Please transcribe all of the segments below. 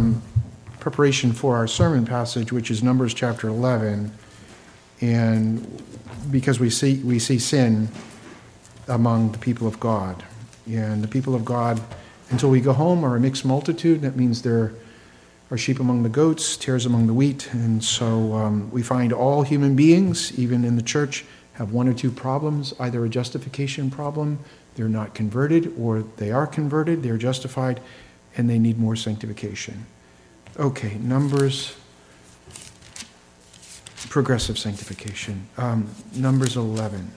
um, preparation for our sermon passage, which is Numbers chapter 11. And because we see, we see sin among the people of God. And the people of God, until we go home, are a mixed multitude. That means there are sheep among the goats, tares among the wheat. And so um, we find all human beings, even in the church, have one or two problems either a justification problem, they're not converted, or they are converted, they're justified, and they need more sanctification. Okay, Numbers, progressive sanctification. Um, Numbers 11.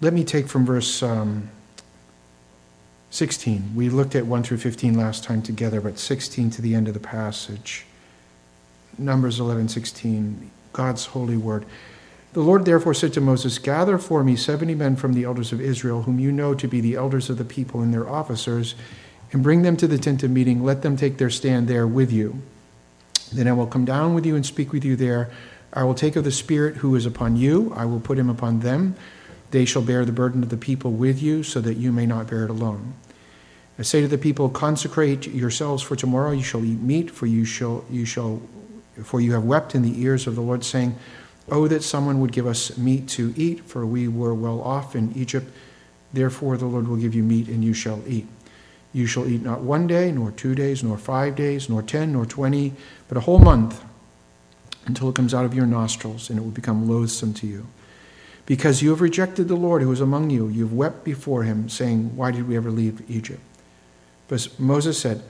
Let me take from verse um, 16. We looked at 1 through 15 last time together, but 16 to the end of the passage. Numbers 11, 16, God's holy word. The Lord therefore said to Moses, Gather for me seventy men from the elders of Israel, whom you know to be the elders of the people and their officers, and bring them to the tent of meeting. Let them take their stand there with you. Then I will come down with you and speak with you there. I will take of the Spirit who is upon you, I will put him upon them. They shall bear the burden of the people with you, so that you may not bear it alone. I say to the people, consecrate yourselves for tomorrow. You shall eat meat, for you shall you shall for you have wept in the ears of the Lord, saying, Oh, that someone would give us meat to eat, for we were well off in Egypt. Therefore the Lord will give you meat, and you shall eat. You shall eat not one day, nor two days, nor five days, nor ten, nor twenty, but a whole month, until it comes out of your nostrils, and it will become loathsome to you. Because you have rejected the Lord who is among you, you have wept before him, saying, Why did we ever leave Egypt? But Moses said,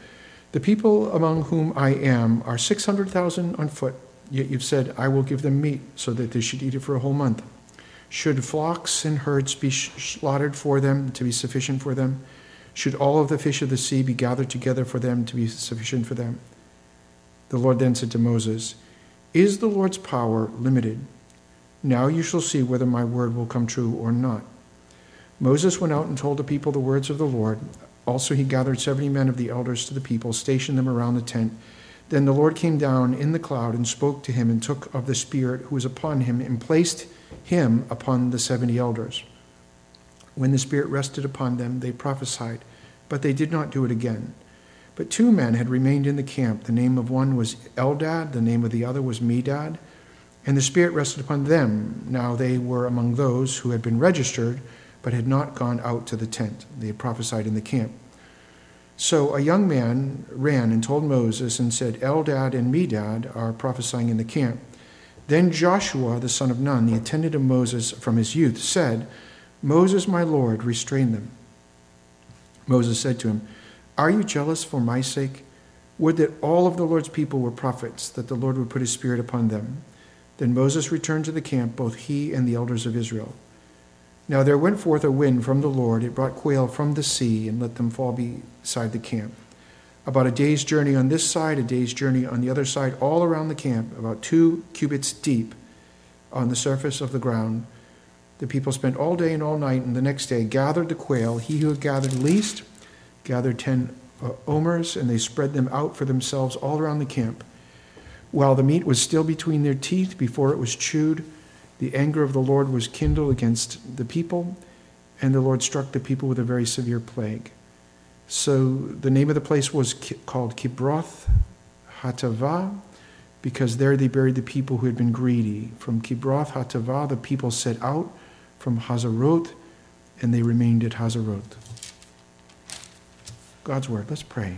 The people among whom I am are 600,000 on foot, yet you've said, I will give them meat, so that they should eat it for a whole month. Should flocks and herds be slaughtered for them to be sufficient for them? Should all of the fish of the sea be gathered together for them to be sufficient for them? The Lord then said to Moses, Is the Lord's power limited? Now you shall see whether my word will come true or not. Moses went out and told the people the words of the Lord. Also, he gathered seventy men of the elders to the people, stationed them around the tent. Then the Lord came down in the cloud and spoke to him, and took of the Spirit who was upon him, and placed him upon the seventy elders. When the Spirit rested upon them, they prophesied, but they did not do it again. But two men had remained in the camp. The name of one was Eldad, the name of the other was Medad. And the Spirit rested upon them. Now they were among those who had been registered but had not gone out to the tent. They had prophesied in the camp. So a young man ran and told Moses and said, Eldad and Medad are prophesying in the camp. Then Joshua, the son of Nun, the attendant of Moses from his youth, said, Moses, my Lord, restrain them. Moses said to him, Are you jealous for my sake? Would that all of the Lord's people were prophets, that the Lord would put his spirit upon them. Then Moses returned to the camp, both he and the elders of Israel. Now there went forth a wind from the Lord. It brought quail from the sea and let them fall beside the camp. About a day's journey on this side, a day's journey on the other side, all around the camp, about two cubits deep on the surface of the ground. The people spent all day and all night, and the next day gathered the quail. He who had gathered least gathered ten uh, omers, and they spread them out for themselves all around the camp. While the meat was still between their teeth before it was chewed, the anger of the Lord was kindled against the people, and the Lord struck the people with a very severe plague. So the name of the place was called Kibroth Hattaavah, because there they buried the people who had been greedy. From Kibroth Hattaavah, the people set out from Hazeroth, and they remained at Hazeroth. God's word. Let's pray.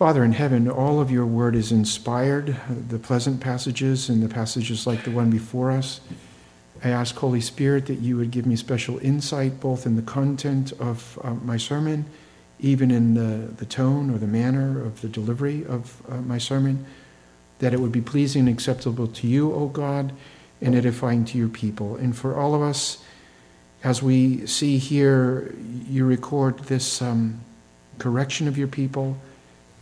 Father in heaven, all of your word is inspired, the pleasant passages and the passages like the one before us. I ask, Holy Spirit, that you would give me special insight both in the content of uh, my sermon, even in the, the tone or the manner of the delivery of uh, my sermon, that it would be pleasing and acceptable to you, O God, and edifying to your people. And for all of us, as we see here, you record this um, correction of your people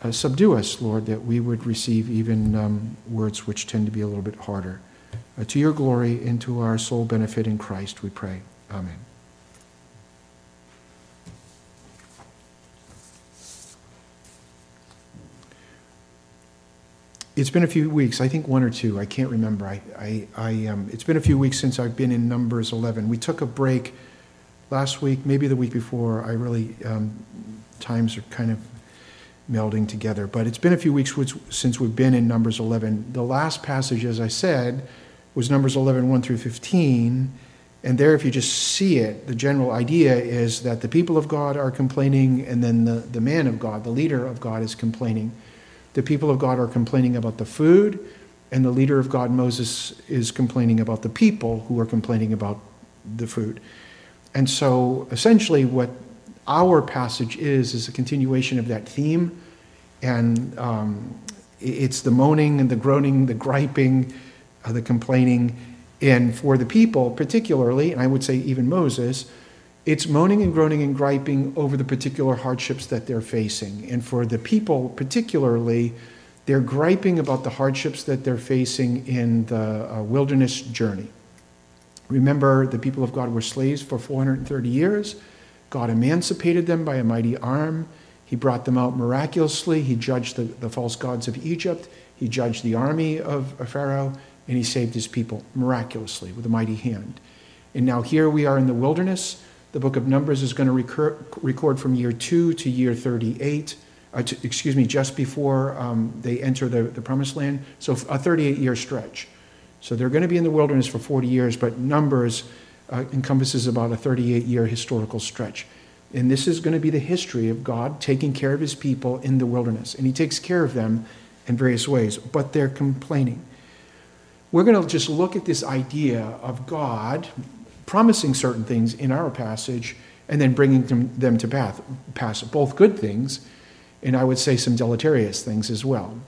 uh, subdue us, Lord, that we would receive even um, words which tend to be a little bit harder. Uh, to your glory and to our soul benefit in Christ, we pray. Amen. It's been a few weeks, I think one or two, I can't remember. I, I, I, um, it's been a few weeks since I've been in Numbers 11. We took a break last week, maybe the week before. I really, um, times are kind of melding together. But it's been a few weeks since we've been in Numbers 11. The last passage, as I said, was Numbers 11, 1 through 15. And there, if you just see it, the general idea is that the people of God are complaining, and then the, the man of God, the leader of God, is complaining. The people of God are complaining about the food, and the leader of God, Moses, is complaining about the people who are complaining about the food. And so, essentially, what our passage is, is a continuation of that theme. And um, it's the moaning and the groaning, the griping, uh, the complaining and for the people, particularly, and I would say even Moses, it's moaning and groaning and griping over the particular hardships that they're facing. And for the people, particularly, they're griping about the hardships that they're facing in the uh, wilderness journey. Remember, the people of God were slaves for 430 years. God emancipated them by a mighty arm. He brought them out miraculously. He judged the, the false gods of Egypt. He judged the army of Pharaoh and he saved his people miraculously with a mighty hand. And now here we are in the wilderness. The book of Numbers is going to recur, record from year 2 to year 38, uh, to, excuse me, just before um, they enter the, the promised land. So a 38 year stretch. So they're going to be in the wilderness for 40 years, but Numbers uh, encompasses about a 38 year historical stretch. And this is going to be the history of God taking care of his people in the wilderness. And he takes care of them in various ways, but they're complaining we're going to just look at this idea of God promising certain things in our passage and then bringing them to path, pass both good things and I would say some deleterious things as well.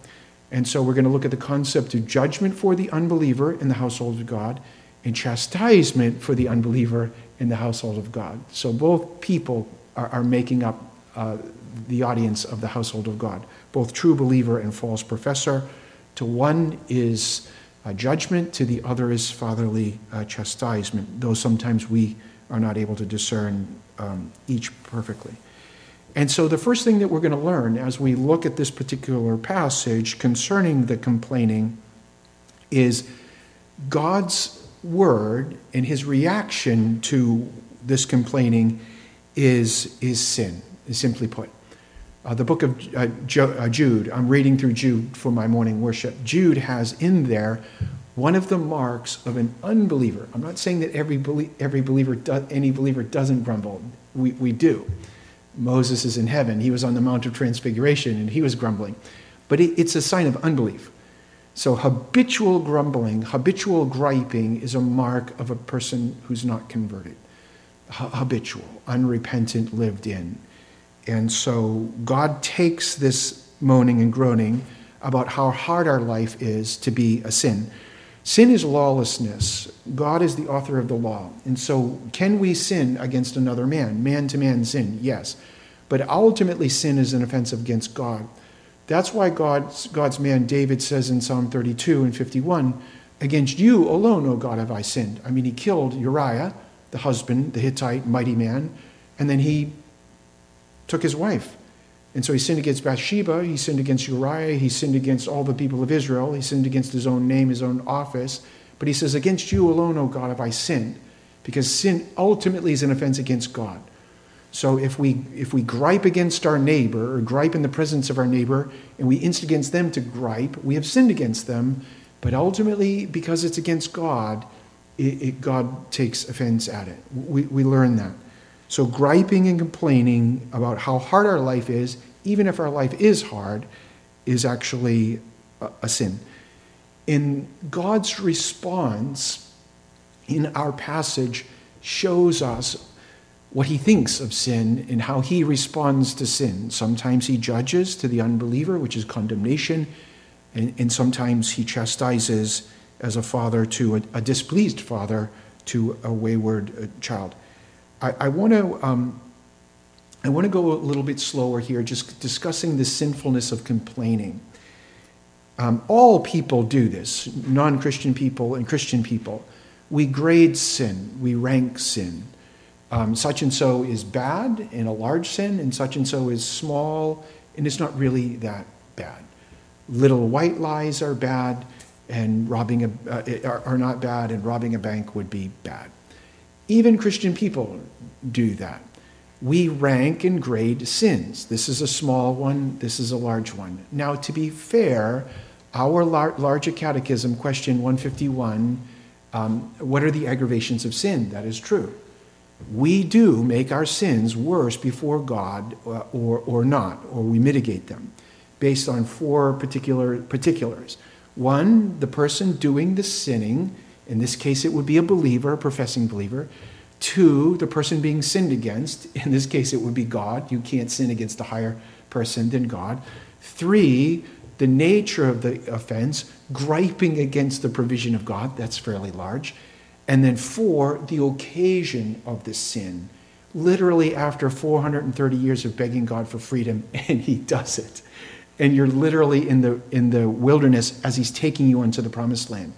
And so we're going to look at the concept of judgment for the unbeliever in the household of God and chastisement for the unbeliever in the household of God. So both people are, are making up uh, the audience of the household of God, both true believer and false professor. To one is judgment, to the other is fatherly uh, chastisement, though sometimes we are not able to discern um, each perfectly. And so, the first thing that we're going to learn as we look at this particular passage concerning the complaining is God's word and his reaction to this complaining is, is sin, simply put. Uh, the book of uh, uh, Jude, I'm reading through Jude for my morning worship. Jude has in there one of the marks of an unbeliever. I'm not saying that every, belie- every believer, do- any believer doesn't grumble. We, we do. Moses is in heaven. He was on the Mount of Transfiguration and he was grumbling. But it, it's a sign of unbelief. So habitual grumbling, habitual griping is a mark of a person who's not converted. H- habitual, unrepentant, lived in. And so God takes this moaning and groaning about how hard our life is to be a sin. Sin is lawlessness. God is the author of the law. And so, can we sin against another man? Man to man sin, yes. But ultimately, sin is an offense against God. That's why God's, God's man David says in Psalm 32 and 51 Against you alone, O God, have I sinned. I mean, he killed Uriah, the husband, the Hittite, mighty man, and then he took his wife. And so he sinned against Bathsheba, he sinned against Uriah, he sinned against all the people of Israel, he sinned against his own name, his own office. But he says, Against you alone, O God, have I sinned. Because sin ultimately is an offense against God. So if we if we gripe against our neighbor or gripe in the presence of our neighbor and we instigate them to gripe, we have sinned against them. But ultimately, because it's against God, it, it, God takes offense at it. We, we learn that. So, griping and complaining about how hard our life is, even if our life is hard, is actually a, a sin. In God's response in our passage shows us what he thinks of sin and how he responds to sin. Sometimes he judges to the unbeliever, which is condemnation, and, and sometimes he chastises as a father to a, a displeased father to a wayward uh, child. I, I want to um, I want to go a little bit slower here, just discussing the sinfulness of complaining. Um, all people do this, non Christian people and Christian people. We grade sin, we rank sin. Um, such and so is bad and a large sin, and such and so is small and it's not really that bad. little white lies are bad, and robbing a, uh, are, are not bad, and robbing a bank would be bad. Even Christian people do that. We rank and grade sins. This is a small one, this is a large one. Now, to be fair, our lar- larger catechism, question 151, um, what are the aggravations of sin? That is true. We do make our sins worse before God uh, or, or not, or we mitigate them based on four particular particulars. One, the person doing the sinning, in this case it would be a believer, a professing believer. Two, the person being sinned against, in this case it would be God. You can't sin against a higher person than God. Three, the nature of the offense, griping against the provision of God, that's fairly large. And then four, the occasion of the sin. Literally, after 430 years of begging God for freedom, and He does it. And you're literally in the, in the wilderness as He's taking you into the promised land.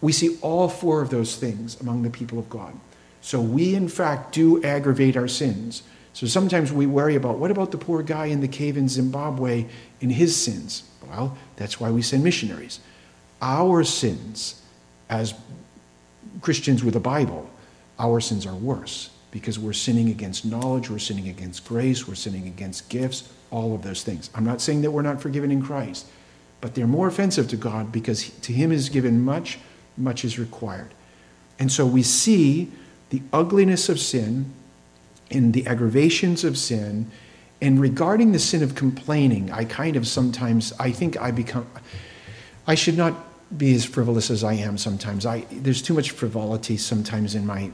We see all four of those things among the people of God. So we, in fact, do aggravate our sins. So sometimes we worry about what about the poor guy in the cave in Zimbabwe in his sins? Well, that's why we send missionaries. Our sins as Christians with a Bible, our sins are worse because we're sinning against knowledge, we're sinning against grace, we're sinning against gifts, all of those things. I'm not saying that we're not forgiven in Christ, but they're more offensive to God because to Him is given much, much is required. And so we see the ugliness of sin and the aggravations of sin. And regarding the sin of complaining, I kind of sometimes, I think I become, I should not be as frivolous as I am sometimes. I, there's too much frivolity sometimes in my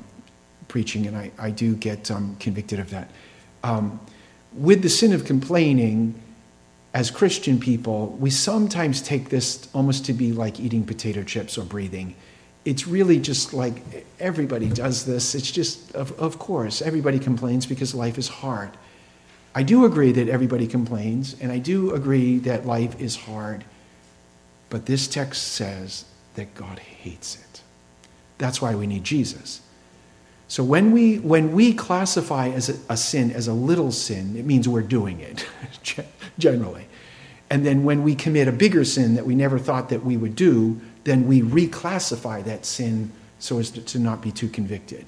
preaching, and I, I do get um, convicted of that. Um, with the sin of complaining, as Christian people, we sometimes take this almost to be like eating potato chips or breathing. It's really just like everybody does this. It's just, of, of course, everybody complains because life is hard. I do agree that everybody complains, and I do agree that life is hard. But this text says that God hates it. That's why we need Jesus. So when we, when we classify as a, a sin as a little sin, it means we're doing it, generally. And then when we commit a bigger sin that we never thought that we would do, then we reclassify that sin so as to, to not be too convicted.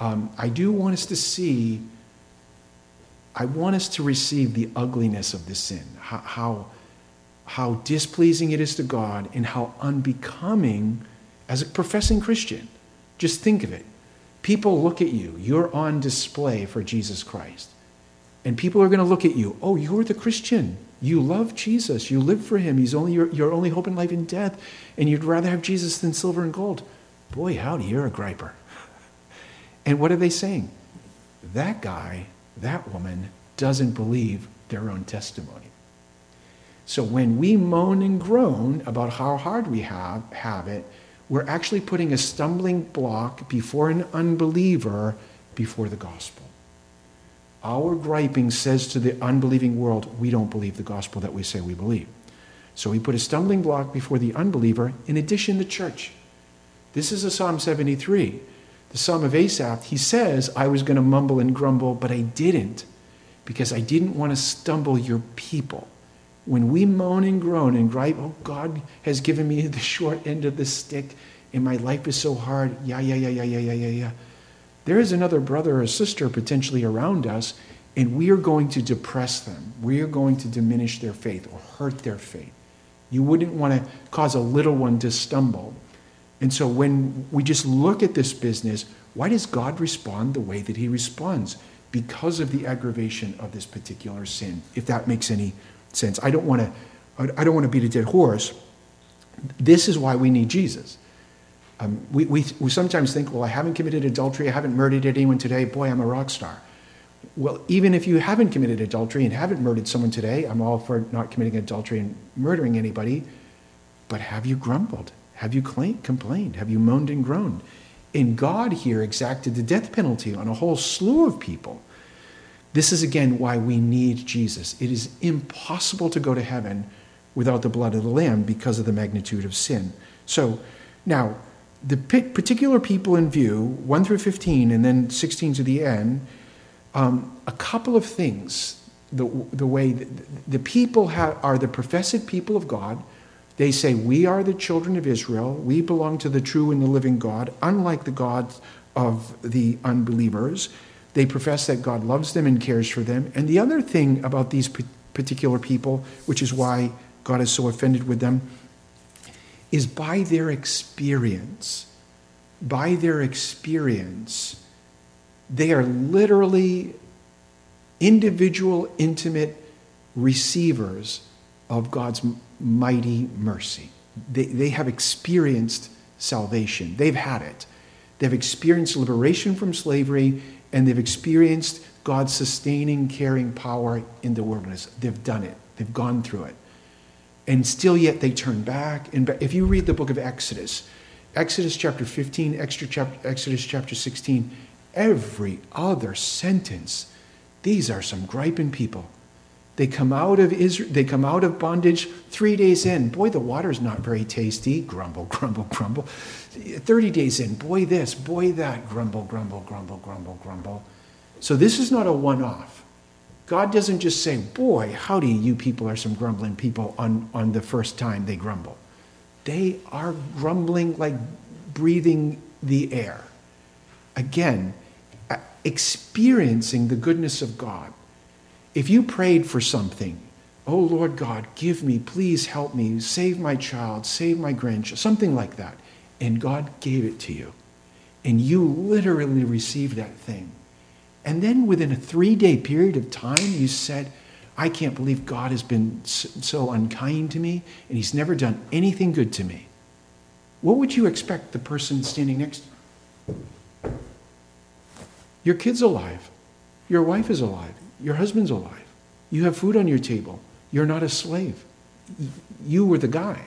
Um, I do want us to see, I want us to receive the ugliness of the sin, how, how how displeasing it is to God and how unbecoming as a professing Christian. Just think of it. People look at you, you're on display for Jesus Christ. And people are going to look at you, oh, you're the Christian. You love Jesus. You live for him. He's only your, your only hope in life and death. And you'd rather have Jesus than silver and gold. Boy, howdy, you're a griper. And what are they saying? That guy, that woman, doesn't believe their own testimony. So when we moan and groan about how hard we have, have it, we're actually putting a stumbling block before an unbeliever before the gospel. Our griping says to the unbelieving world, we don't believe the gospel that we say we believe. So we put a stumbling block before the unbeliever, in addition, the church. This is a Psalm 73. The Psalm of Asaph, he says, I was going to mumble and grumble, but I didn't because I didn't want to stumble your people. When we moan and groan and gripe, oh, God has given me the short end of the stick and my life is so hard. Yeah, yeah, yeah, yeah, yeah, yeah, yeah, yeah. There is another brother or sister potentially around us, and we are going to depress them. We are going to diminish their faith or hurt their faith. You wouldn't want to cause a little one to stumble. And so when we just look at this business, why does God respond the way that he responds? Because of the aggravation of this particular sin, if that makes any sense. I don't want to, I don't want to beat a dead horse. This is why we need Jesus. Um, we, we, we sometimes think, well, I haven't committed adultery, I haven't murdered anyone today, boy, I'm a rock star. Well, even if you haven't committed adultery and haven't murdered someone today, I'm all for not committing adultery and murdering anybody, but have you grumbled? Have you complained? Have you moaned and groaned? And God here exacted the death penalty on a whole slew of people. This is again why we need Jesus. It is impossible to go to heaven without the blood of the Lamb because of the magnitude of sin. So, now, the particular people in view, 1 through 15 and then 16 to the end, um, a couple of things the, the way the, people have, are the professed people of God. They say, We are the children of Israel. We belong to the true and the living God, unlike the gods of the unbelievers. They profess that God loves them and cares for them. And the other thing about these particular people, which is why God is so offended with them, is by their experience. By their experience, they are literally individual, intimate receivers of God's mighty mercy. They, they have experienced salvation, they've had it. They've experienced liberation from slavery, and they've experienced God's sustaining, caring power in the wilderness. They've done it, they've gone through it. And still, yet, they turn back. And if you read the book of Exodus, Exodus chapter 15, Exodus chapter 16, every other sentence these are some griping people. They come out of Israel, they come out of bondage three days in. Boy, the water's not very tasty. Grumble, grumble, grumble. 30 days in, boy, this, boy, that. Grumble, grumble, grumble, grumble, grumble. So this is not a one off. God doesn't just say, boy, howdy, you people are some grumbling people on, on the first time they grumble. They are grumbling like breathing the air. Again, experiencing the goodness of God. If you prayed for something, oh Lord God, give me, please help me, save my child, save my grandchild, something like that, and God gave it to you, and you literally received that thing. And then within a three day period of time, you said, I can't believe God has been so unkind to me and he's never done anything good to me. What would you expect the person standing next to you? Your kid's alive. Your wife is alive. Your husband's alive. You have food on your table. You're not a slave. You were the guy.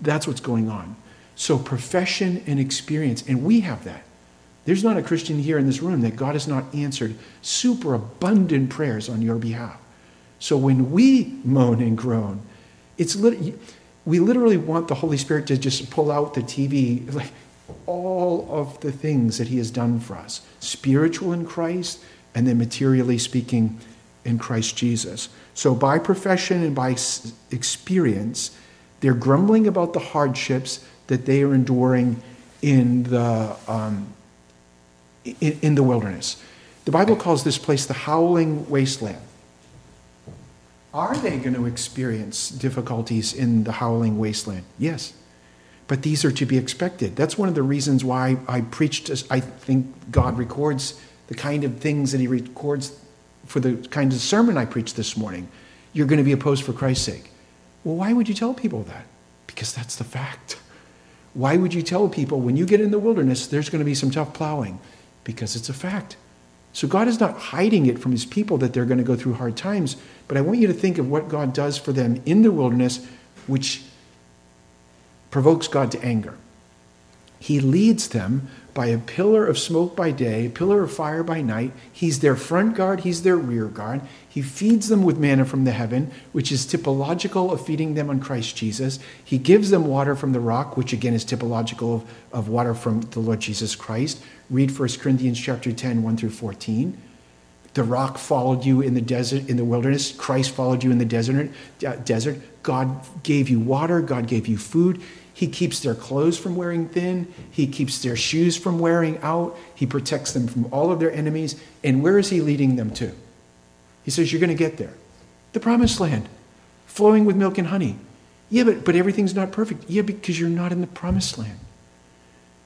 That's what's going on. So, profession and experience, and we have that. There's not a Christian here in this room that God has not answered super abundant prayers on your behalf. So, when we moan and groan, it's lit- we literally want the Holy Spirit to just pull out the TV. Like, all of the things that he has done for us spiritual in Christ, and then materially speaking in Christ Jesus. So, by profession and by experience, they're grumbling about the hardships that they are enduring in the, um, in, in the wilderness. The Bible calls this place the howling wasteland. Are they going to experience difficulties in the howling wasteland? Yes. But these are to be expected. That's one of the reasons why I preached, I think God records the kind of things that He records for the kind of sermon I preached this morning. You're going to be opposed for Christ's sake. Well, why would you tell people that? Because that's the fact. Why would you tell people when you get in the wilderness, there's going to be some tough plowing? Because it's a fact. So God is not hiding it from his people that they're going to go through hard times, but I want you to think of what God does for them in the wilderness, which provokes God to anger. He leads them by a pillar of smoke by day, a pillar of fire by night. He's their front guard, he's their rear guard. He feeds them with manna from the heaven, which is typological of feeding them on Christ Jesus. He gives them water from the rock, which again is typological of, of water from the Lord Jesus Christ. Read 1 Corinthians chapter 10, 1 through 14. The rock followed you in the desert, in the wilderness. Christ followed you in the desert. Uh, desert. God gave you water. God gave you food. He keeps their clothes from wearing thin. He keeps their shoes from wearing out. He protects them from all of their enemies. And where is He leading them to? He says, You're going to get there. The promised land, flowing with milk and honey. Yeah, but, but everything's not perfect. Yeah, because you're not in the promised land.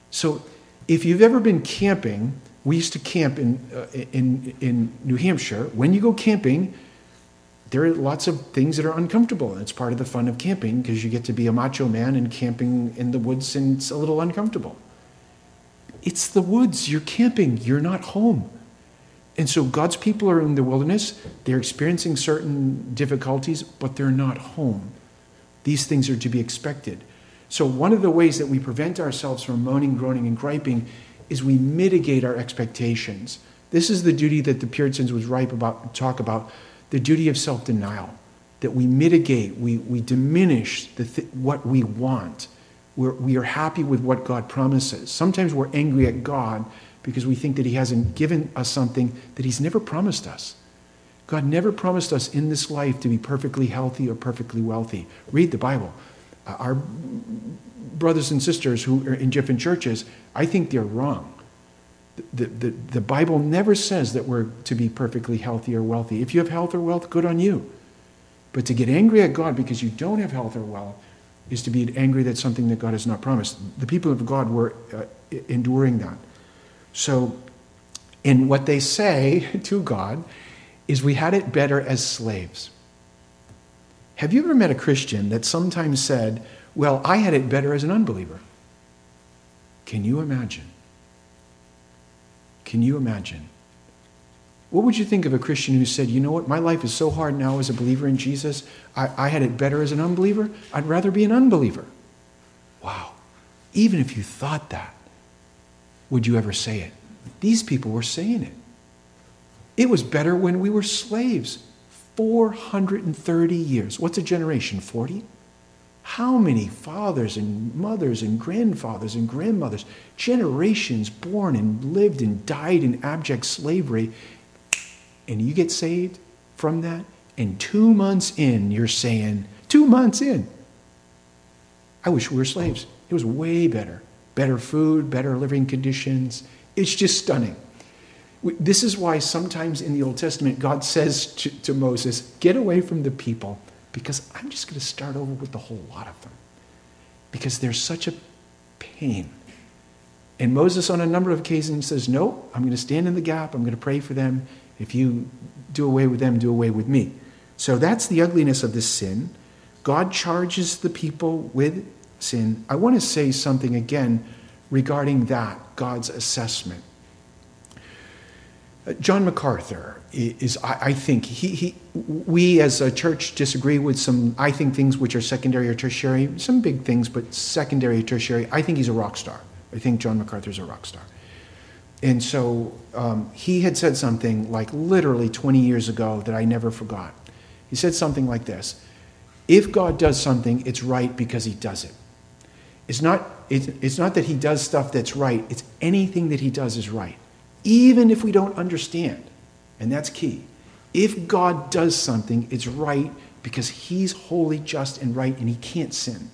So if you've ever been camping, we used to camp in, uh, in, in New Hampshire. When you go camping, there are lots of things that are uncomfortable. And it's part of the fun of camping because you get to be a macho man and camping in the woods and it's a little uncomfortable. It's the woods. You're camping. You're not home. And so God's people are in the wilderness. They're experiencing certain difficulties, but they're not home. These things are to be expected. So, one of the ways that we prevent ourselves from moaning, groaning, and griping is we mitigate our expectations. This is the duty that the Puritans was ripe about talk about the duty of self denial, that we mitigate, we, we diminish the th- what we want. We're, we are happy with what God promises. Sometimes we're angry at God because we think that He hasn't given us something that He's never promised us. God never promised us in this life to be perfectly healthy or perfectly wealthy. Read the Bible. Uh, our brothers and sisters who are in different churches, I think they're wrong. The, the, the Bible never says that we're to be perfectly healthy or wealthy. If you have health or wealth, good on you. But to get angry at God because you don't have health or wealth is to be angry that something that God has not promised. The people of God were uh, enduring that. So, and what they say to God is, We had it better as slaves. Have you ever met a Christian that sometimes said, Well, I had it better as an unbeliever? Can you imagine? Can you imagine? What would you think of a Christian who said, You know what, my life is so hard now as a believer in Jesus, I, I had it better as an unbeliever? I'd rather be an unbeliever. Wow. Even if you thought that, would you ever say it? These people were saying it. It was better when we were slaves. 430 years. What's a generation? 40? How many fathers and mothers and grandfathers and grandmothers, generations born and lived and died in abject slavery, and you get saved from that, and two months in, you're saying, two months in, I wish we were slaves. It was way better. Better food, better living conditions. It's just stunning. This is why sometimes in the Old Testament, God says to, to Moses, Get away from the people because I'm just going to start over with the whole lot of them because there's such a pain. And Moses, on a number of occasions, says, No, I'm going to stand in the gap. I'm going to pray for them. If you do away with them, do away with me. So that's the ugliness of this sin. God charges the people with sin. I want to say something again regarding that, God's assessment. John MacArthur is, I think, he, he, we as a church disagree with some, I think, things which are secondary or tertiary, some big things, but secondary, or tertiary. I think he's a rock star. I think John MacArthur's a rock star. And so um, he had said something like literally 20 years ago that I never forgot. He said something like this If God does something, it's right because he does it. It's not, it's, it's not that he does stuff that's right, it's anything that he does is right, even if we don't understand. And that's key. If God does something, it's right because he's holy, just, and right, and he can't sin.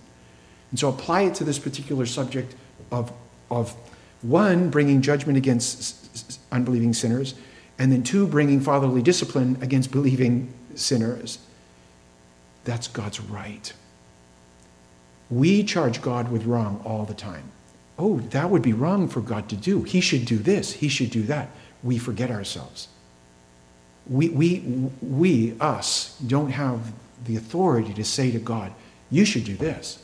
And so apply it to this particular subject of, of one, bringing judgment against unbelieving sinners, and then two, bringing fatherly discipline against believing sinners. That's God's right. We charge God with wrong all the time. Oh, that would be wrong for God to do. He should do this, he should do that. We forget ourselves. We, we, we, us, don't have the authority to say to God, you should do this.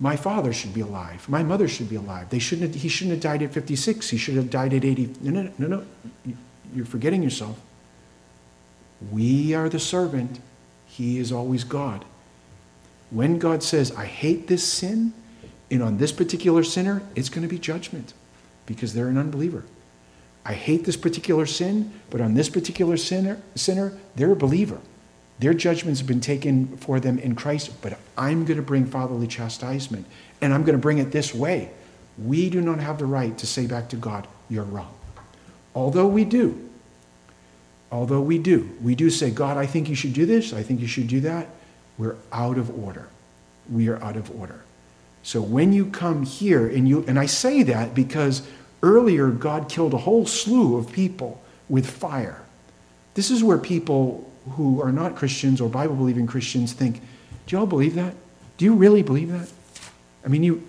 My father should be alive. My mother should be alive. They shouldn't have, he shouldn't have died at 56. He should have died at 80. No, no, no, no. You're forgetting yourself. We are the servant. He is always God. When God says, I hate this sin, and on this particular sinner, it's going to be judgment because they're an unbeliever. I hate this particular sin, but on this particular sinner, sinner they're a believer. Their judgments been taken for them in Christ, but I'm going to bring fatherly chastisement, and I'm going to bring it this way. We do not have the right to say back to God, You're wrong. Although we do, although we do, we do say, God, I think you should do this, I think you should do that. We're out of order. We are out of order. So when you come here, and you, and I say that because earlier God killed a whole slew of people with fire. This is where people who are not Christians or Bible believing Christians think, do you all believe that? Do you really believe that? I mean, you,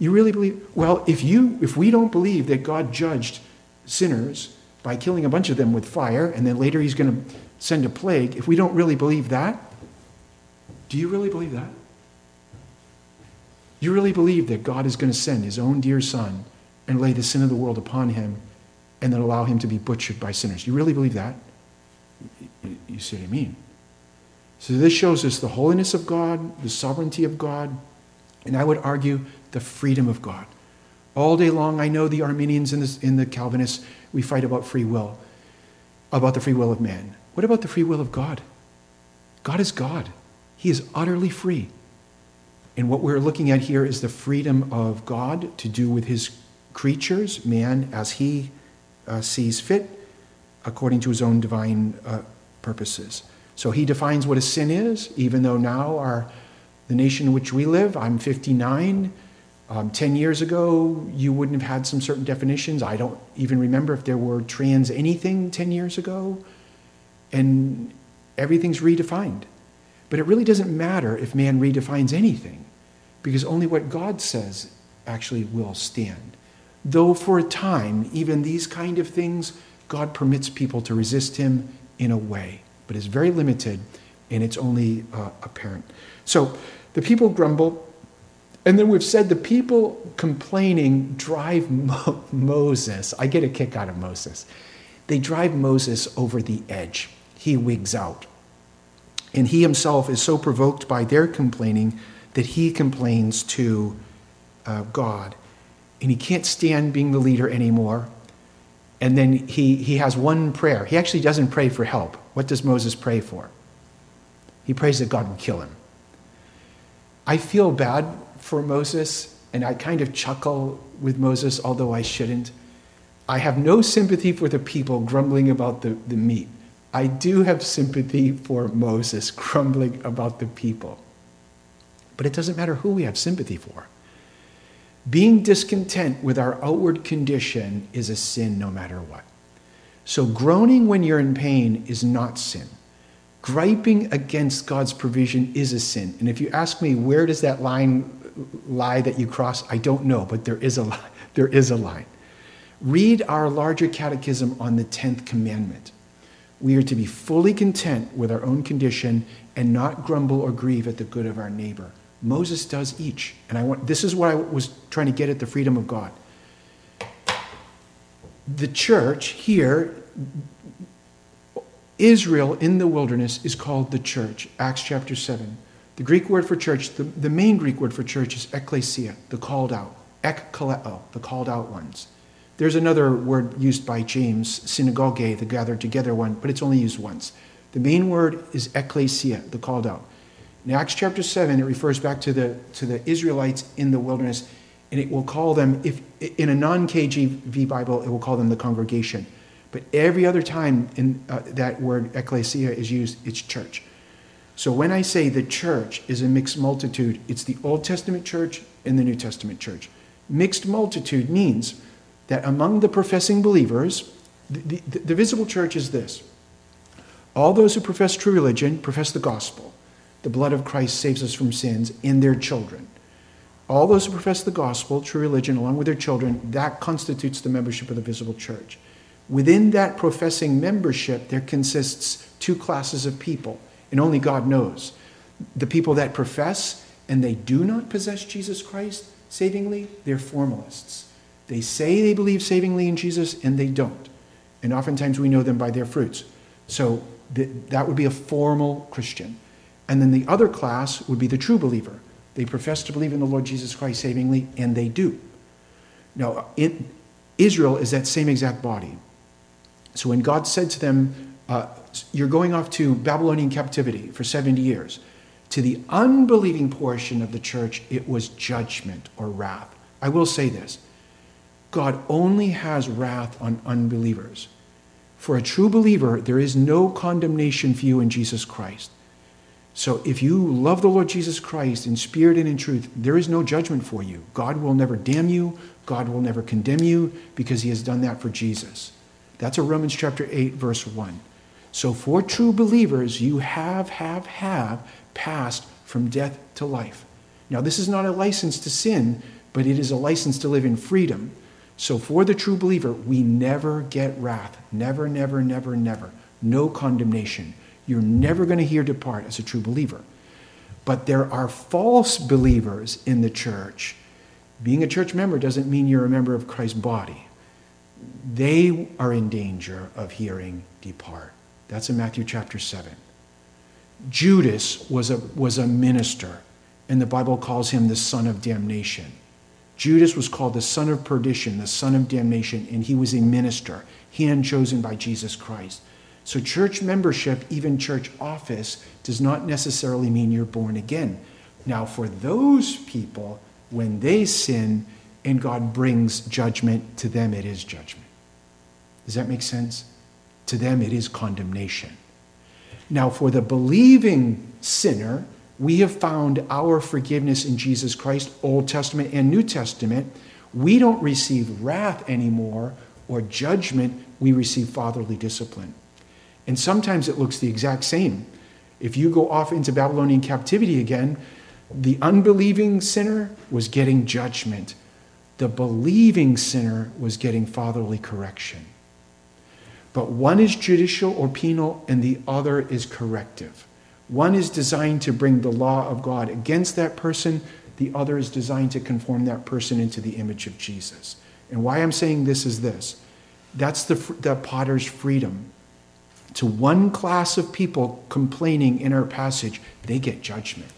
you really believe? Well, if, you, if we don't believe that God judged sinners by killing a bunch of them with fire and then later he's going to send a plague, if we don't really believe that, do you really believe that? You really believe that God is going to send his own dear son and lay the sin of the world upon him and then allow him to be butchered by sinners? You really believe that? You see what I mean? So this shows us the holiness of God, the sovereignty of God, and I would argue the freedom of God. All day long, I know the Arminians and the, and the Calvinists, we fight about free will, about the free will of man. What about the free will of God? God is God. He is utterly free. And what we're looking at here is the freedom of God to do with his creatures, man, as he uh, sees fit, according to his own divine uh, purposes. So he defines what a sin is, even though now our, the nation in which we live, I'm 59. Um, 10 years ago, you wouldn't have had some certain definitions. I don't even remember if there were trans anything 10 years ago. And everything's redefined. But it really doesn't matter if man redefines anything, because only what God says actually will stand. Though for a time, even these kind of things, God permits people to resist him in a way, but it's very limited and it's only uh, apparent. So the people grumble, and then we've said the people complaining drive Mo- Moses. I get a kick out of Moses. They drive Moses over the edge. He wigs out. And he himself is so provoked by their complaining that he complains to uh, God. And he can't stand being the leader anymore. And then he, he has one prayer. He actually doesn't pray for help. What does Moses pray for? He prays that God would kill him. I feel bad for Moses, and I kind of chuckle with Moses, although I shouldn't. I have no sympathy for the people grumbling about the, the meat. I do have sympathy for Moses grumbling about the people. But it doesn't matter who we have sympathy for. Being discontent with our outward condition is a sin no matter what. So, groaning when you're in pain is not sin. Griping against God's provision is a sin. And if you ask me, where does that line lie that you cross? I don't know, but there is a line. There is a line. Read our larger catechism on the 10th commandment. We are to be fully content with our own condition and not grumble or grieve at the good of our neighbor. Moses does each. And I want this is what I was trying to get at the freedom of God. The church here, Israel in the wilderness is called the church, Acts chapter 7. The Greek word for church, the, the main Greek word for church is ekklesia, the called out. Ekkaleo, the called out ones. There's another word used by James, synagogue, the gathered together one, but it's only used once. The main word is ecclesia, the called out. In Acts chapter 7, it refers back to the, to the Israelites in the wilderness, and it will call them, if in a non KJV Bible, it will call them the congregation. But every other time in, uh, that word ecclesia is used, it's church. So when I say the church is a mixed multitude, it's the Old Testament church and the New Testament church. Mixed multitude means that among the professing believers, the, the, the, visible church is this all those who profess true religion profess the gospel. The blood of Christ saves us from sins in their children. All those who profess the gospel, true religion, along with their children, that constitutes the membership of the visible church. Within that professing membership, there consists two classes of people, and only God knows. The people that profess and they do not possess Jesus Christ savingly, they're formalists. They say they believe savingly in Jesus and they don't. And oftentimes we know them by their fruits. So th- that would be a formal Christian. And then the other class would be the true believer. They profess to believe in the Lord Jesus Christ savingly, and they do. Now, in, Israel is that same exact body. So when God said to them, uh, You're going off to Babylonian captivity for 70 years, to the unbelieving portion of the church, it was judgment or wrath. I will say this God only has wrath on unbelievers. For a true believer, there is no condemnation for you in Jesus Christ. So if you love the Lord Jesus Christ in spirit and in truth, there is no judgment for you. God will never damn you, God will never condemn you because he has done that for Jesus. That's a Romans chapter 8 verse 1. So for true believers, you have have have passed from death to life. Now this is not a license to sin, but it is a license to live in freedom. So for the true believer, we never get wrath. Never, never, never, never. No condemnation. You're never going to hear depart as a true believer. But there are false believers in the church. Being a church member doesn't mean you're a member of Christ's body. They are in danger of hearing depart. That's in Matthew chapter 7. Judas was a, was a minister, and the Bible calls him the son of damnation. Judas was called the son of perdition, the son of damnation, and he was a minister, hand chosen by Jesus Christ. So, church membership, even church office, does not necessarily mean you're born again. Now, for those people, when they sin and God brings judgment, to them it is judgment. Does that make sense? To them it is condemnation. Now, for the believing sinner, we have found our forgiveness in Jesus Christ, Old Testament and New Testament. We don't receive wrath anymore or judgment, we receive fatherly discipline. And sometimes it looks the exact same. If you go off into Babylonian captivity again, the unbelieving sinner was getting judgment, the believing sinner was getting fatherly correction. But one is judicial or penal, and the other is corrective. One is designed to bring the law of God against that person, the other is designed to conform that person into the image of Jesus. And why I'm saying this is this that's the, the potter's freedom. To one class of people complaining in our passage, they get judgment.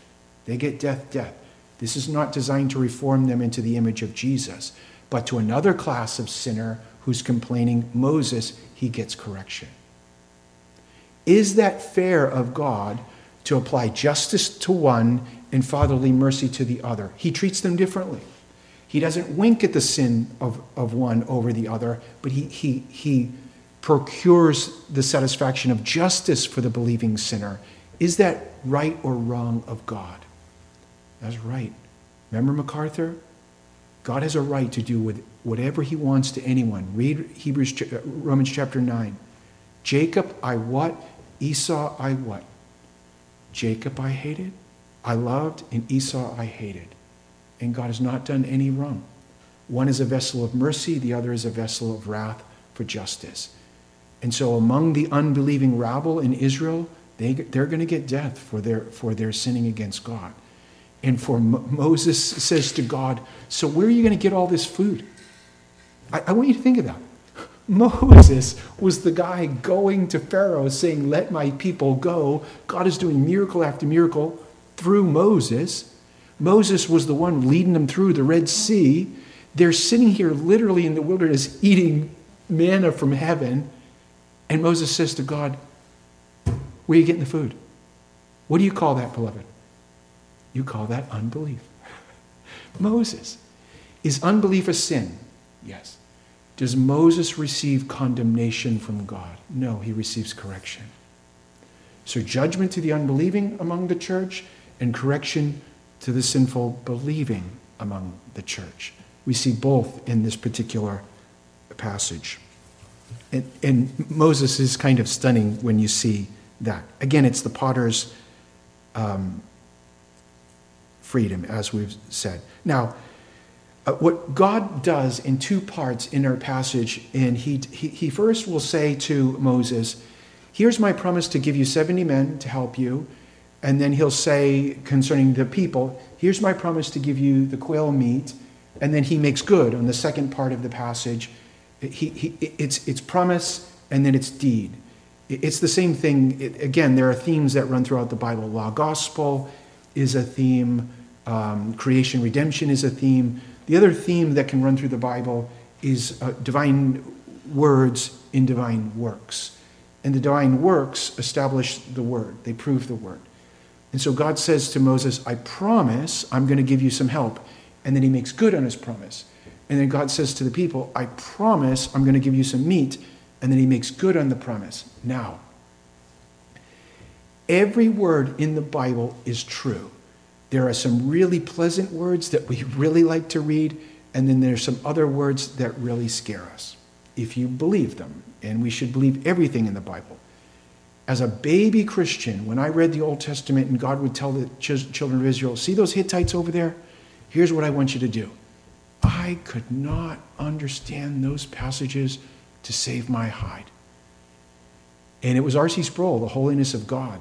They get death, death. This is not designed to reform them into the image of Jesus. But to another class of sinner who's complaining, Moses, he gets correction. Is that fair of God to apply justice to one and fatherly mercy to the other? He treats them differently. He doesn't wink at the sin of, of one over the other, but he, he, he procures the satisfaction of justice for the believing sinner. Is that right or wrong of God? That's right. Remember MacArthur? God has a right to do with whatever he wants to anyone. Read Hebrews, uh, Romans chapter 9. Jacob I what? Esau I what? Jacob I hated, I loved, and Esau I hated. And God has not done any wrong. One is a vessel of mercy, the other is a vessel of wrath for justice. And so among the unbelieving rabble in Israel, they, they're going to get death for their, for their sinning against God. And for Moses says to God, So where are you going to get all this food? I, I want you to think of that. Moses was the guy going to Pharaoh saying, Let my people go. God is doing miracle after miracle through Moses. Moses was the one leading them through the Red Sea. They're sitting here literally in the wilderness eating manna from heaven. And Moses says to God, Where are you getting the food? What do you call that, beloved? You call that unbelief. Moses. Is unbelief a sin? Yes. Does Moses receive condemnation from God? No, he receives correction. So, judgment to the unbelieving among the church and correction to the sinful believing among the church. We see both in this particular passage. And, and Moses is kind of stunning when you see that. Again, it's the potter's um, freedom, as we've said. Now, uh, what God does in two parts in our passage, and he, he, he first will say to Moses, Here's my promise to give you 70 men to help you. And then he'll say concerning the people, Here's my promise to give you the quail meat. And then he makes good on the second part of the passage. He, he, it's, it's promise and then it's deed. It's the same thing. It, again, there are themes that run throughout the Bible. Law, gospel is a theme, um, creation, redemption is a theme. The other theme that can run through the Bible is uh, divine words in divine works. And the divine works establish the word, they prove the word. And so God says to Moses, I promise I'm going to give you some help. And then he makes good on his promise. And then God says to the people, I promise I'm going to give you some meat. And then he makes good on the promise. Now, every word in the Bible is true. There are some really pleasant words that we really like to read, and then there's some other words that really scare us if you believe them. And we should believe everything in the Bible. As a baby Christian, when I read the Old Testament and God would tell the children of Israel, see those Hittites over there? Here's what I want you to do. I could not understand those passages to save my hide. And it was R.C. Sproul, The Holiness of God,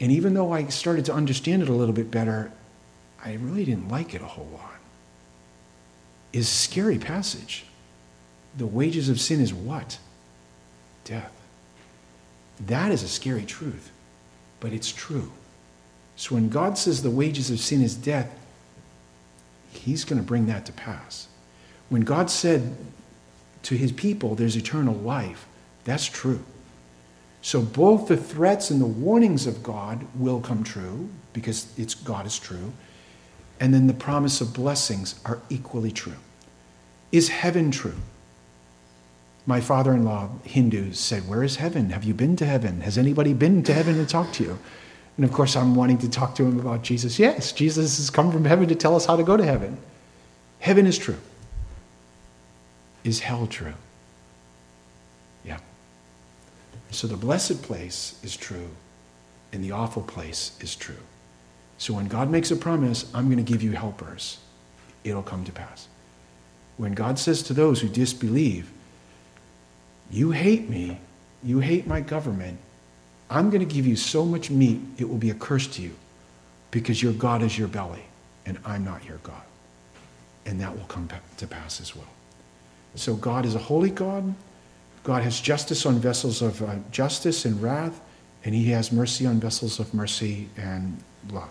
and even though I started to understand it a little bit better, I really didn't like it a whole lot. Is scary passage. The wages of sin is what? Death. That is a scary truth, but it's true. So when God says the wages of sin is death, He's going to bring that to pass. When God said to His people, there's eternal life, that's true. So both the threats and the warnings of God will come true because it's God is true. And then the promise of blessings are equally true. Is heaven true? My father in law, Hindus, said, Where is heaven? Have you been to heaven? Has anybody been to heaven and talked to you? And of course, I'm wanting to talk to him about Jesus. Yes, Jesus has come from heaven to tell us how to go to heaven. Heaven is true. Is hell true? Yeah. So the blessed place is true, and the awful place is true. So when God makes a promise, I'm going to give you helpers, it'll come to pass. When God says to those who disbelieve, You hate me, you hate my government, I'm going to give you so much meat, it will be a curse to you because your God is your belly and I'm not your God. And that will come to pass as well. So God is a holy God. God has justice on vessels of uh, justice and wrath, and he has mercy on vessels of mercy and love.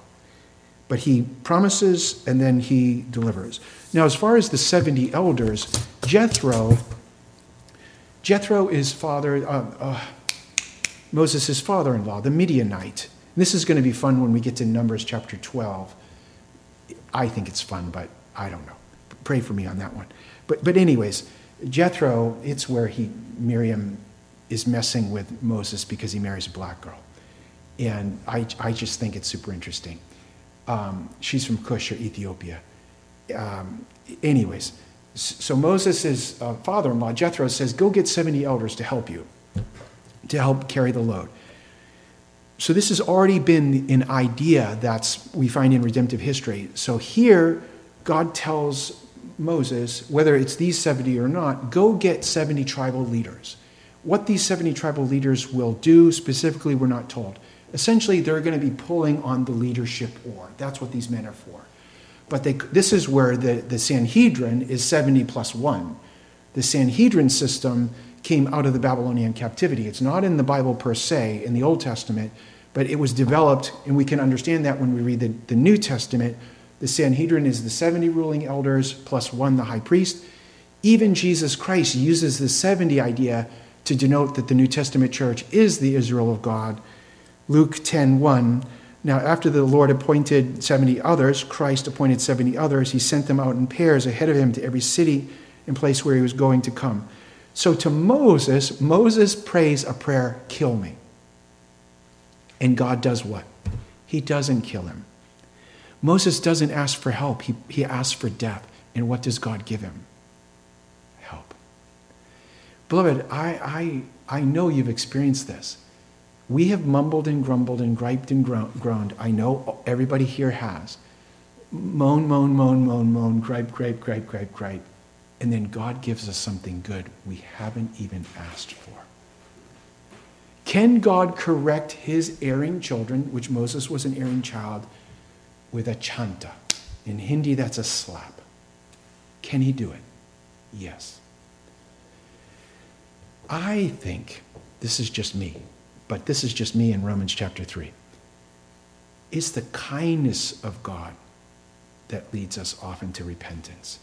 But he promises and then he delivers. Now, as far as the 70 elders, Jethro, Jethro is father, uh, uh, Moses' father in law, the Midianite. This is going to be fun when we get to Numbers chapter 12. I think it's fun, but I don't know. Pray for me on that one. But, but anyways, Jethro, it's where he, Miriam is messing with Moses because he marries a black girl. And I, I just think it's super interesting. Um, she's from Cush or Ethiopia. Um, anyways, so Moses' uh, father in law, Jethro, says, Go get 70 elders to help you to help carry the load. So this has already been an idea that's we find in redemptive history. So here, God tells Moses, whether it's these 70 or not, go get 70 tribal leaders. What these 70 tribal leaders will do specifically, we're not told. Essentially, they're going to be pulling on the leadership oar. That's what these men are for. But they, this is where the, the Sanhedrin is 70 plus 1. The Sanhedrin system came out of the Babylonian captivity. It's not in the Bible per se, in the Old Testament, but it was developed, and we can understand that when we read the, the New Testament. The Sanhedrin is the 70 ruling elders plus one, the high priest. Even Jesus Christ uses the 70 idea to denote that the New Testament church is the Israel of God. Luke 10 1. Now, after the Lord appointed 70 others, Christ appointed 70 others, he sent them out in pairs ahead of him to every city and place where he was going to come. So to Moses, Moses prays a prayer, kill me. And God does what? He doesn't kill him. Moses doesn't ask for help, he, he asks for death. And what does God give him? Help. Beloved, I, I, I know you've experienced this. We have mumbled and grumbled and griped and groaned. I know everybody here has. Moan, moan, moan, moan, moan, gripe, gripe, gripe, gripe, gripe and then God gives us something good we haven't even asked for. Can God correct his erring children, which Moses was an erring child, with a chanta? In Hindi, that's a slap. Can he do it? Yes. I think, this is just me, but this is just me in Romans chapter 3. It's the kindness of God that leads us often to repentance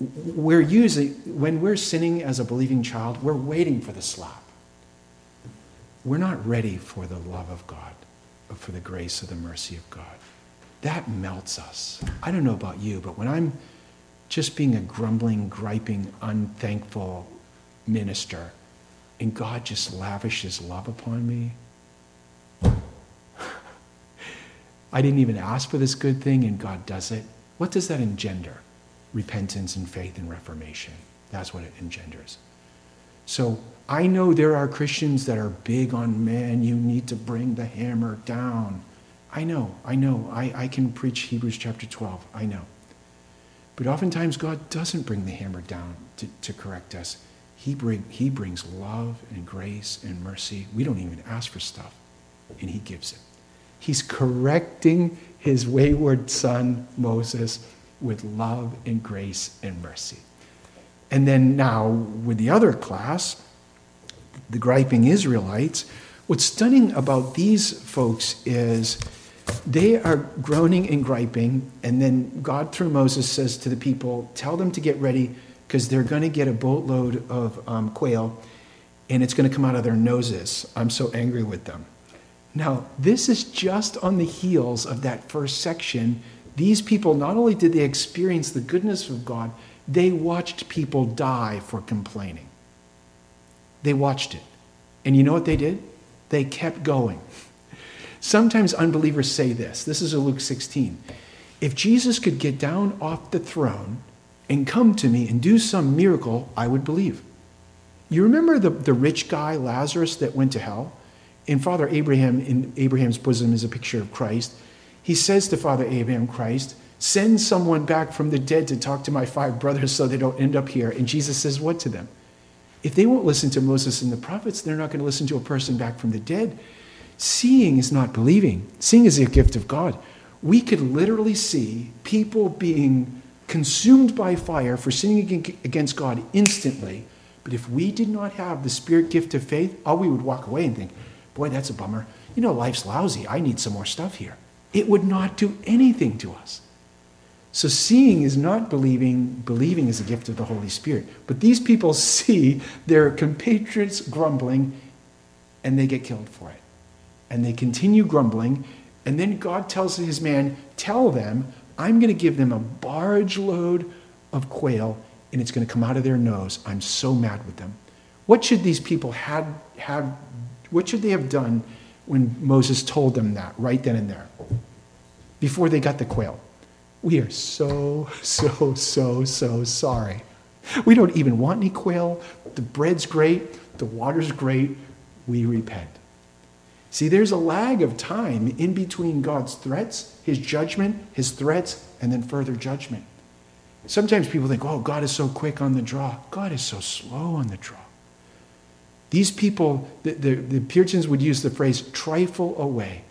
we're using, when we're sinning as a believing child, we're waiting for the slap. We're not ready for the love of God, but for the grace of the mercy of God. That melts us. I don't know about you, but when I'm just being a grumbling, griping, unthankful minister, and God just lavishes love upon me, I didn't even ask for this good thing, and God does it. What does that engender? repentance and faith and reformation. That's what it engenders. So I know there are Christians that are big on, man, you need to bring the hammer down. I know, I know. I, I can preach Hebrews chapter 12. I know. But oftentimes God doesn't bring the hammer down to, to correct us. He, bring, he brings love and grace and mercy. We don't even ask for stuff, and He gives it. He's correcting His wayward son, Moses, with love and grace and mercy. And then now, with the other class, the griping Israelites, what's stunning about these folks is they are groaning and griping, and then God, through Moses, says to the people, Tell them to get ready because they're going to get a boatload of um, quail and it's going to come out of their noses. I'm so angry with them. Now, this is just on the heels of that first section these people, not only did they experience the goodness of God, they watched people die for complaining. They watched it. And you know what they did? They kept going. Sometimes unbelievers say this. This is in Luke 16. If Jesus could get down off the throne and come to me and do some miracle, I would believe. You remember the, the rich guy, Lazarus, that went to hell? In Father Abraham, in Abraham's bosom is a picture of Christ. He says to Father Abraham, Christ, send someone back from the dead to talk to my five brothers so they don't end up here. And Jesus says, What to them? If they won't listen to Moses and the prophets, they're not going to listen to a person back from the dead. Seeing is not believing, seeing is a gift of God. We could literally see people being consumed by fire for sinning against God instantly. But if we did not have the spirit gift of faith, all we would walk away and think, boy, that's a bummer. You know, life's lousy. I need some more stuff here. It would not do anything to us. So seeing is not believing, believing is a gift of the Holy Spirit. But these people see their compatriots grumbling and they get killed for it. And they continue grumbling. And then God tells his man, Tell them, I'm going to give them a barge load of quail and it's going to come out of their nose. I'm so mad with them. What should these people had, have, what should they have done when Moses told them that right then and there? Before they got the quail. We are so, so, so, so sorry. We don't even want any quail. The bread's great, the water's great. We repent. See, there's a lag of time in between God's threats, his judgment, his threats, and then further judgment. Sometimes people think, oh, God is so quick on the draw. God is so slow on the draw. These people, the, the, the Puritans would use the phrase trifle away.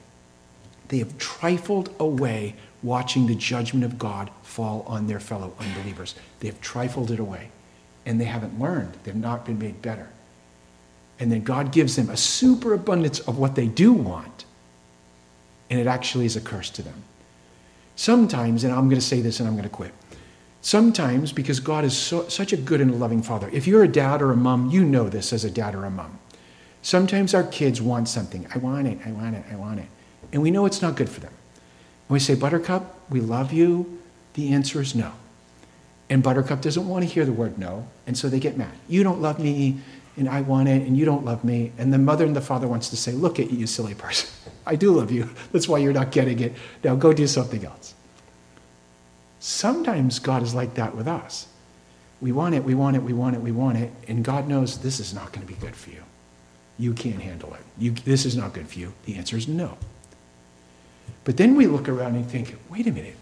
They have trifled away watching the judgment of God fall on their fellow unbelievers. They have trifled it away and they haven't learned. They've not been made better. And then God gives them a superabundance of what they do want, and it actually is a curse to them. Sometimes, and I'm going to say this and I'm going to quit. Sometimes, because God is so, such a good and loving father, if you're a dad or a mom, you know this as a dad or a mom. Sometimes our kids want something. I want it, I want it, I want it. And we know it's not good for them. And we say, Buttercup, we love you. The answer is no. And Buttercup doesn't want to hear the word no, and so they get mad. You don't love me, and I want it, and you don't love me. And the mother and the father wants to say, Look at you, you silly person. I do love you. That's why you're not getting it. Now go do something else. Sometimes God is like that with us. We want it, we want it, we want it, we want it, and God knows this is not going to be good for you. You can't handle it. You, this is not good for you. The answer is no. But then we look around and think, wait a minute,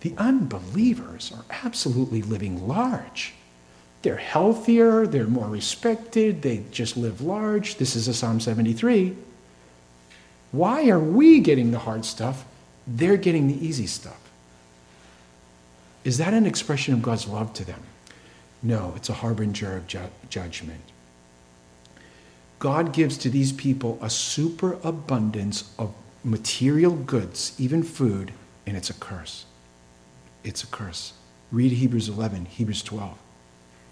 the unbelievers are absolutely living large. They're healthier, they're more respected, they just live large. This is a Psalm 73. Why are we getting the hard stuff? They're getting the easy stuff. Is that an expression of God's love to them? No, it's a harbinger of ju- judgment. God gives to these people a superabundance of material goods, even food, and it's a curse. It's a curse. Read Hebrews 11, Hebrews 12.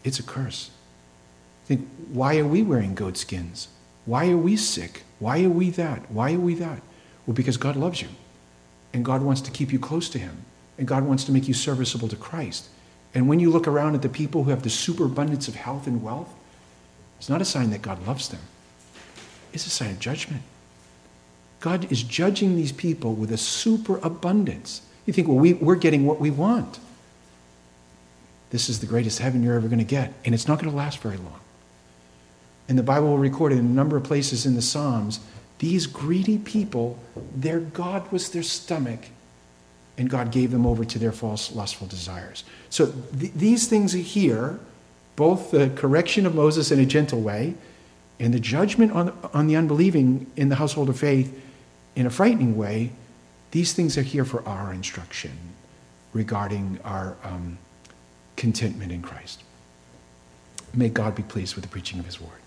It's a curse. Think, why are we wearing goat skins? Why are we sick? Why are we that? Why are we that? Well, because God loves you. And God wants to keep you close to Him. And God wants to make you serviceable to Christ. And when you look around at the people who have the superabundance of health and wealth, it's not a sign that God loves them, it's a sign of judgment. God is judging these people with a superabundance. You think, well, we, we're getting what we want. This is the greatest heaven you're ever going to get, and it's not going to last very long. And the Bible will record in a number of places in the Psalms these greedy people, their God was their stomach, and God gave them over to their false, lustful desires. So th- these things are here both the correction of Moses in a gentle way and the judgment on, on the unbelieving in the household of faith in a frightening way, these things are here for our instruction regarding our um, contentment in Christ. May God be pleased with the preaching of his word.